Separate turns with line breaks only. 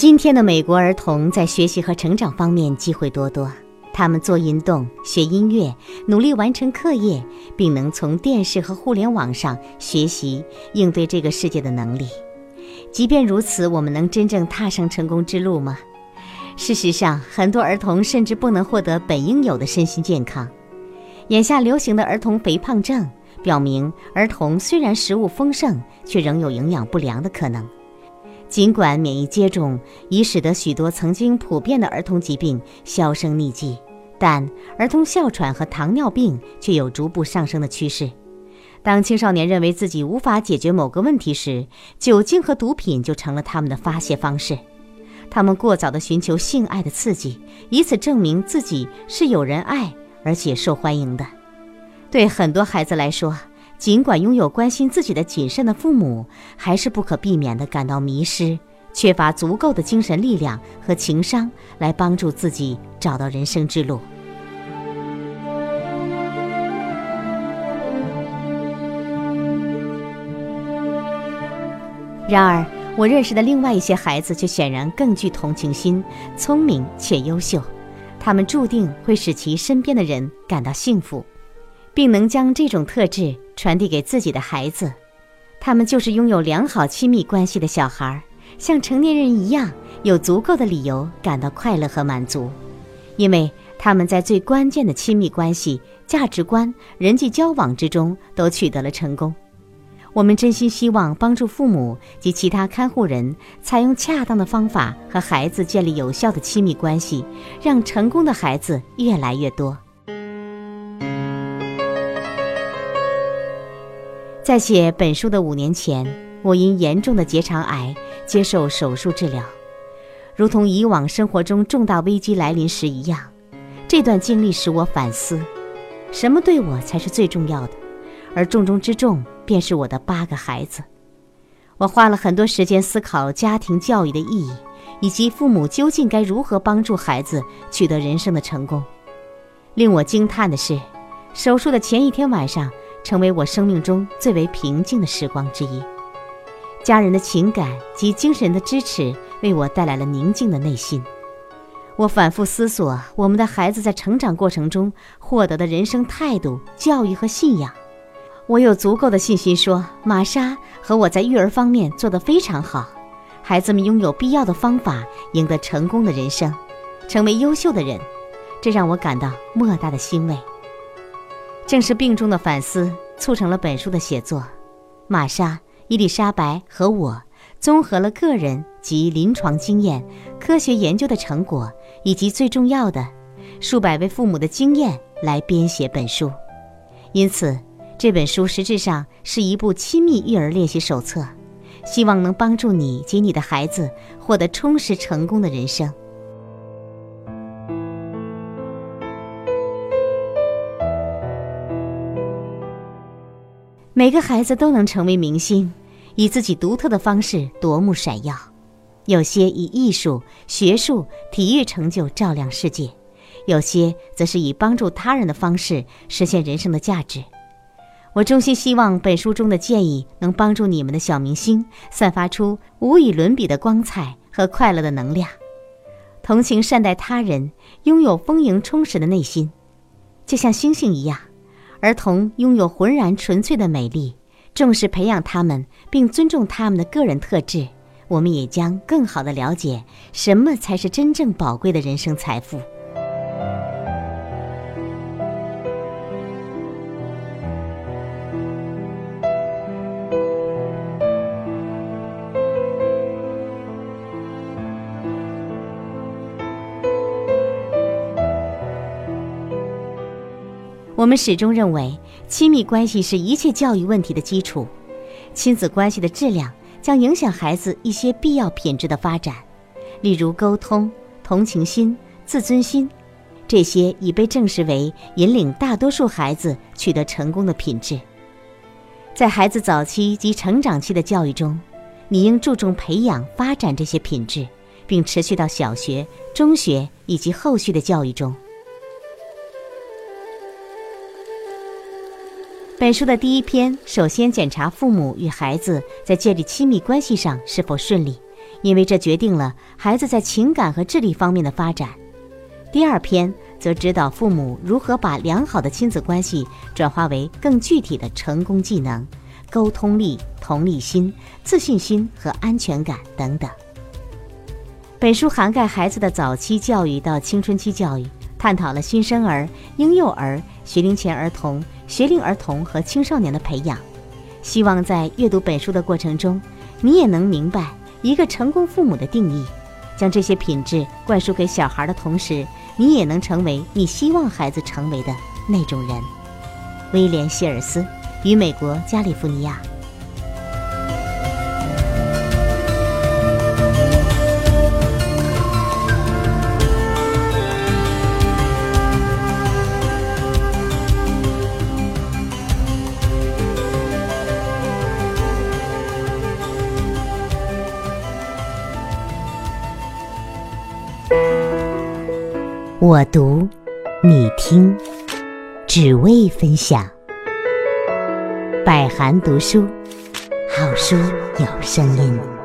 今天的美国儿童在学习和成长方面机会多多，他们做运动、学音乐，努力完成课业，并能从电视和互联网上学习应对这个世界的能力。即便如此，我们能真正踏上成功之路吗？事实上，很多儿童甚至不能获得本应有的身心健康。眼下流行的儿童肥胖症，表明儿童虽然食物丰盛，却仍有营养不良的可能。尽管免疫接种已使得许多曾经普遍的儿童疾病销声匿迹，但儿童哮喘和糖尿病却有逐步上升的趋势。当青少年认为自己无法解决某个问题时，酒精和毒品就成了他们的发泄方式。他们过早地寻求性爱的刺激，以此证明自己是有人爱而且受欢迎的。对很多孩子来说，尽管拥有关心自己的谨慎的父母，还是不可避免地感到迷失，缺乏足够的精神力量和情商来帮助自己找到人生之路。然而，我认识的另外一些孩子却显然更具同情心，聪明且优秀，他们注定会使其身边的人感到幸福。并能将这种特质传递给自己的孩子，他们就是拥有良好亲密关系的小孩，像成年人一样有足够的理由感到快乐和满足，因为他们在最关键的亲密关系、价值观、人际交往之中都取得了成功。我们真心希望帮助父母及其他看护人采用恰当的方法和孩子建立有效的亲密关系，让成功的孩子越来越多。在写本书的五年前，我因严重的结肠癌接受手术治疗，如同以往生活中重大危机来临时一样。这段经历使我反思，什么对我才是最重要的，而重中之重便是我的八个孩子。我花了很多时间思考家庭教育的意义，以及父母究竟该如何帮助孩子取得人生的成功。令我惊叹的是，手术的前一天晚上。成为我生命中最为平静的时光之一，家人的情感及精神的支持为我带来了宁静的内心。我反复思索我们的孩子在成长过程中获得的人生态度、教育和信仰。我有足够的信心说，玛莎和我在育儿方面做得非常好。孩子们拥有必要的方法赢得成功的人生，成为优秀的人，这让我感到莫大的欣慰。正是病中的反思促成了本书的写作。玛莎、伊丽莎白和我综合了个人及临床经验、科学研究的成果，以及最重要的数百位父母的经验来编写本书。因此，这本书实质上是一部亲密育儿练习手册，希望能帮助你及你的孩子获得充实成功的人生。每个孩子都能成为明星，以自己独特的方式夺目闪耀。有些以艺术、学术、体育成就照亮世界，有些则是以帮助他人的方式实现人生的价值。我衷心希望本书中的建议能帮助你们的小明星散发出无与伦比的光彩和快乐的能量，同情善待他人，拥有丰盈充实的内心，就像星星一样。儿童拥有浑然纯粹的美丽，重视培养他们，并尊重他们的个人特质，我们也将更好地了解什么才是真正宝贵的人生财富。我们始终认为，亲密关系是一切教育问题的基础。亲子关系的质量将影响孩子一些必要品质的发展，例如沟通、同情心、自尊心，这些已被证实为引领大多数孩子取得成功的品质。在孩子早期及成长期的教育中，你应注重培养、发展这些品质，并持续到小学、中学以及后续的教育中。本书的第一篇首先检查父母与孩子在建立亲密关系上是否顺利，因为这决定了孩子在情感和智力方面的发展。第二篇则指导父母如何把良好的亲子关系转化为更具体的成功技能，沟通力、同理心、自信心和安全感等等。本书涵盖孩子的早期教育到青春期教育，探讨了新生儿、婴幼儿、学龄前儿童、学龄儿童和青少年的培养。希望在阅读本书的过程中，你也能明白一个成功父母的定义，将这些品质灌输给小孩的同时。你也能成为你希望孩子成为的那种人。威廉·希尔斯，于美国加利福尼亚。我读，你听，只为分享。百寒读书，好书有声音。